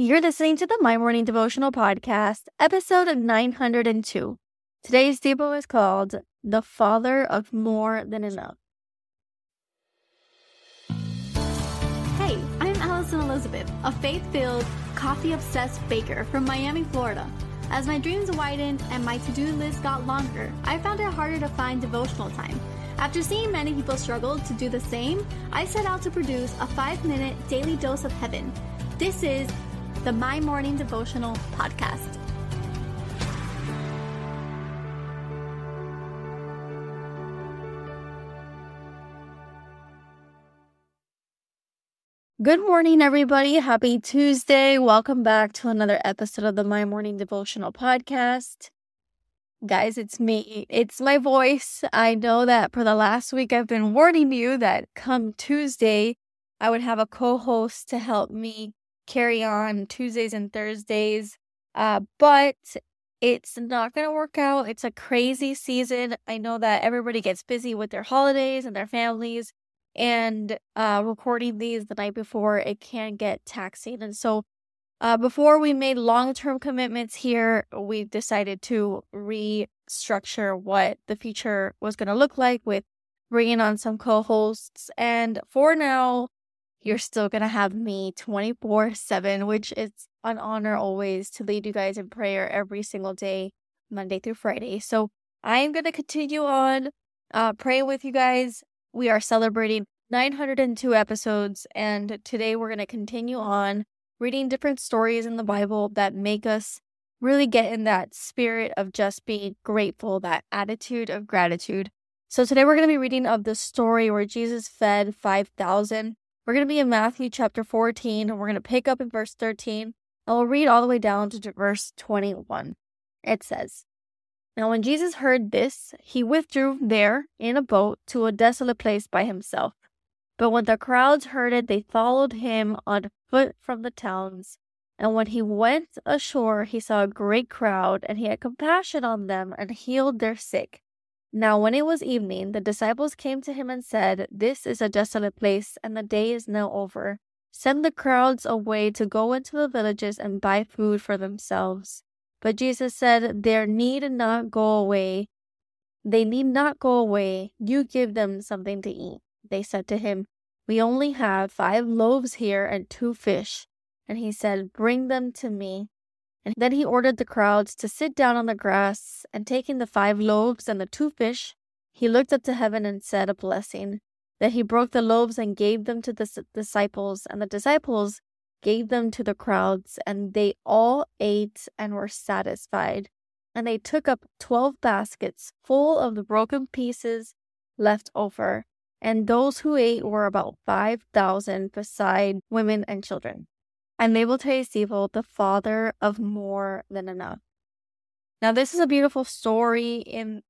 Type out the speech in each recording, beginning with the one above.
You're listening to the My Morning Devotional Podcast, episode 902. Today's Devo is called The Father of More Than Enough. Hey, I'm Alison Elizabeth, a faith filled, coffee obsessed baker from Miami, Florida. As my dreams widened and my to do list got longer, I found it harder to find devotional time. After seeing many people struggle to do the same, I set out to produce a five minute daily dose of heaven. This is the My Morning Devotional Podcast. Good morning, everybody. Happy Tuesday. Welcome back to another episode of the My Morning Devotional Podcast. Guys, it's me. It's my voice. I know that for the last week I've been warning you that come Tuesday, I would have a co host to help me carry on Tuesdays and Thursdays. Uh, but it's not going to work out. It's a crazy season. I know that everybody gets busy with their holidays and their families, and uh, recording these the night before, it can get taxing. And so, uh, before we made long term commitments here, we decided to restructure what the future was going to look like with bringing on some co hosts. And for now, you're still going to have me 24 7, which is an honor always to lead you guys in prayer every single day, Monday through Friday. So I am going to continue on uh, praying with you guys. We are celebrating 902 episodes, and today we're going to continue on reading different stories in the Bible that make us really get in that spirit of just being grateful, that attitude of gratitude. So today we're going to be reading of the story where Jesus fed 5,000 we're going to be in Matthew chapter 14, and we're going to pick up in verse 13, and we'll read all the way down to verse 21. It says, Now when Jesus heard this, he withdrew there in a boat to a desolate place by himself. But when the crowds heard it, they followed him on foot from the towns. And when he went ashore, he saw a great crowd, and he had compassion on them and healed their sick. Now, when it was evening, the disciples came to him and said, This is a desolate place, and the day is now over. Send the crowds away to go into the villages and buy food for themselves. But Jesus said, They need not go away. They need not go away. You give them something to eat. They said to him, We only have five loaves here and two fish. And he said, Bring them to me. And then he ordered the crowds to sit down on the grass, and taking the five loaves and the two fish, he looked up to heaven and said a blessing. Then he broke the loaves and gave them to the disciples, and the disciples gave them to the crowds, and they all ate and were satisfied. And they took up twelve baskets full of the broken pieces left over, and those who ate were about five thousand, beside women and children. I'm to evil, the father of more than enough. Now, this is a beautiful story in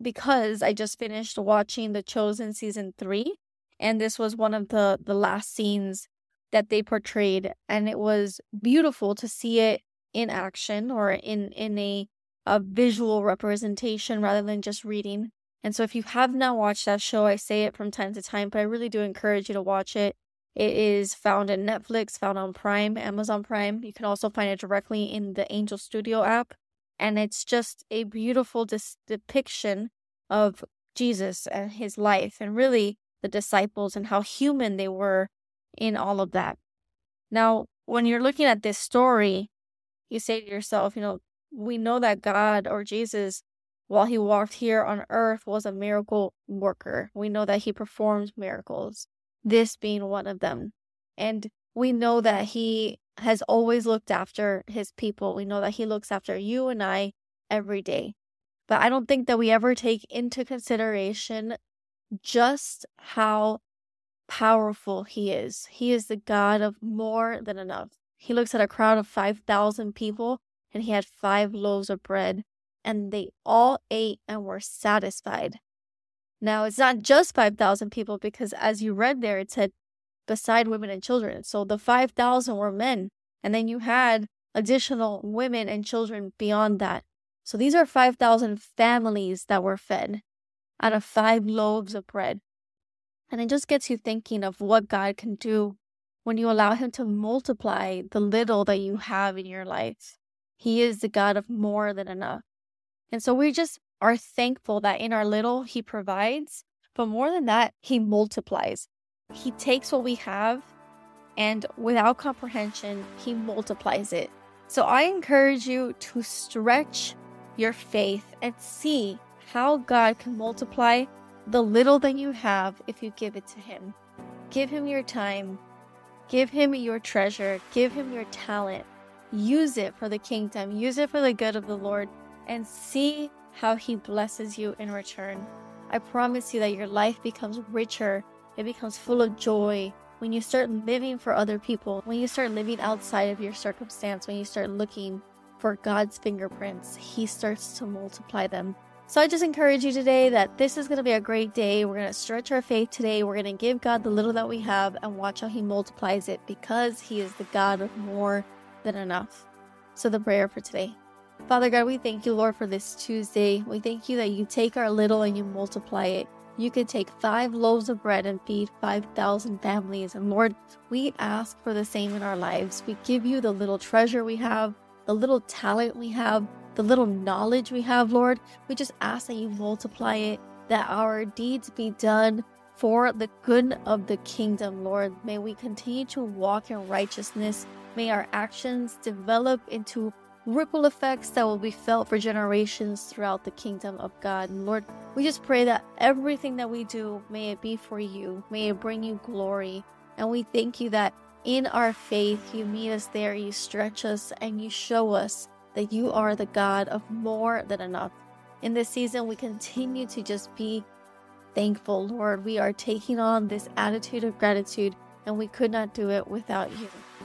because I just finished watching The Chosen season three, and this was one of the the last scenes that they portrayed, and it was beautiful to see it in action or in in a a visual representation rather than just reading. And so, if you have not watched that show, I say it from time to time, but I really do encourage you to watch it. It is found in Netflix, found on Prime, Amazon Prime. You can also find it directly in the Angel Studio app. And it's just a beautiful dis- depiction of Jesus and his life, and really the disciples and how human they were in all of that. Now, when you're looking at this story, you say to yourself, you know, we know that God or Jesus, while he walked here on earth, was a miracle worker. We know that he performed miracles this being one of them. And we know that he has always looked after his people. We know that he looks after you and I every day. But I don't think that we ever take into consideration just how powerful he is. He is the God of more than enough. He looks at a crowd of 5,000 people and he had five loaves of bread, and they all ate and were satisfied. Now, it's not just 5,000 people because as you read there, it said beside women and children. So the 5,000 were men. And then you had additional women and children beyond that. So these are 5,000 families that were fed out of five loaves of bread. And it just gets you thinking of what God can do when you allow Him to multiply the little that you have in your life. He is the God of more than enough. And so we just are thankful that in our little, He provides, but more than that, He multiplies. He takes what we have and without comprehension, He multiplies it. So I encourage you to stretch your faith and see how God can multiply the little that you have if you give it to Him. Give Him your time, give Him your treasure, give Him your talent. Use it for the kingdom, use it for the good of the Lord, and see how He blesses you in return. I promise you that your life becomes richer, it becomes full of joy, when you start living for other people, when you start living outside of your circumstance, when you start looking for God's fingerprints, He starts to multiply them. So I just encourage you today that this is going to be a great day. We're going to stretch our faith today. We're going to give God the little that we have and watch how He multiplies it because He is the God of more than enough. So, the prayer for today. Father God, we thank you, Lord, for this Tuesday. We thank you that you take our little and you multiply it. You could take five loaves of bread and feed 5,000 families. And Lord, we ask for the same in our lives. We give you the little treasure we have, the little talent we have, the little knowledge we have, Lord. We just ask that you multiply it, that our deeds be done for the good of the kingdom, Lord. May we continue to walk in righteousness. May our actions develop into ripple effects that will be felt for generations throughout the kingdom of God. And Lord, we just pray that everything that we do, may it be for you, may it bring you glory. And we thank you that in our faith, you meet us there, you stretch us, and you show us that you are the God of more than enough. In this season, we continue to just be thankful, Lord. We are taking on this attitude of gratitude, and we could not do it without you.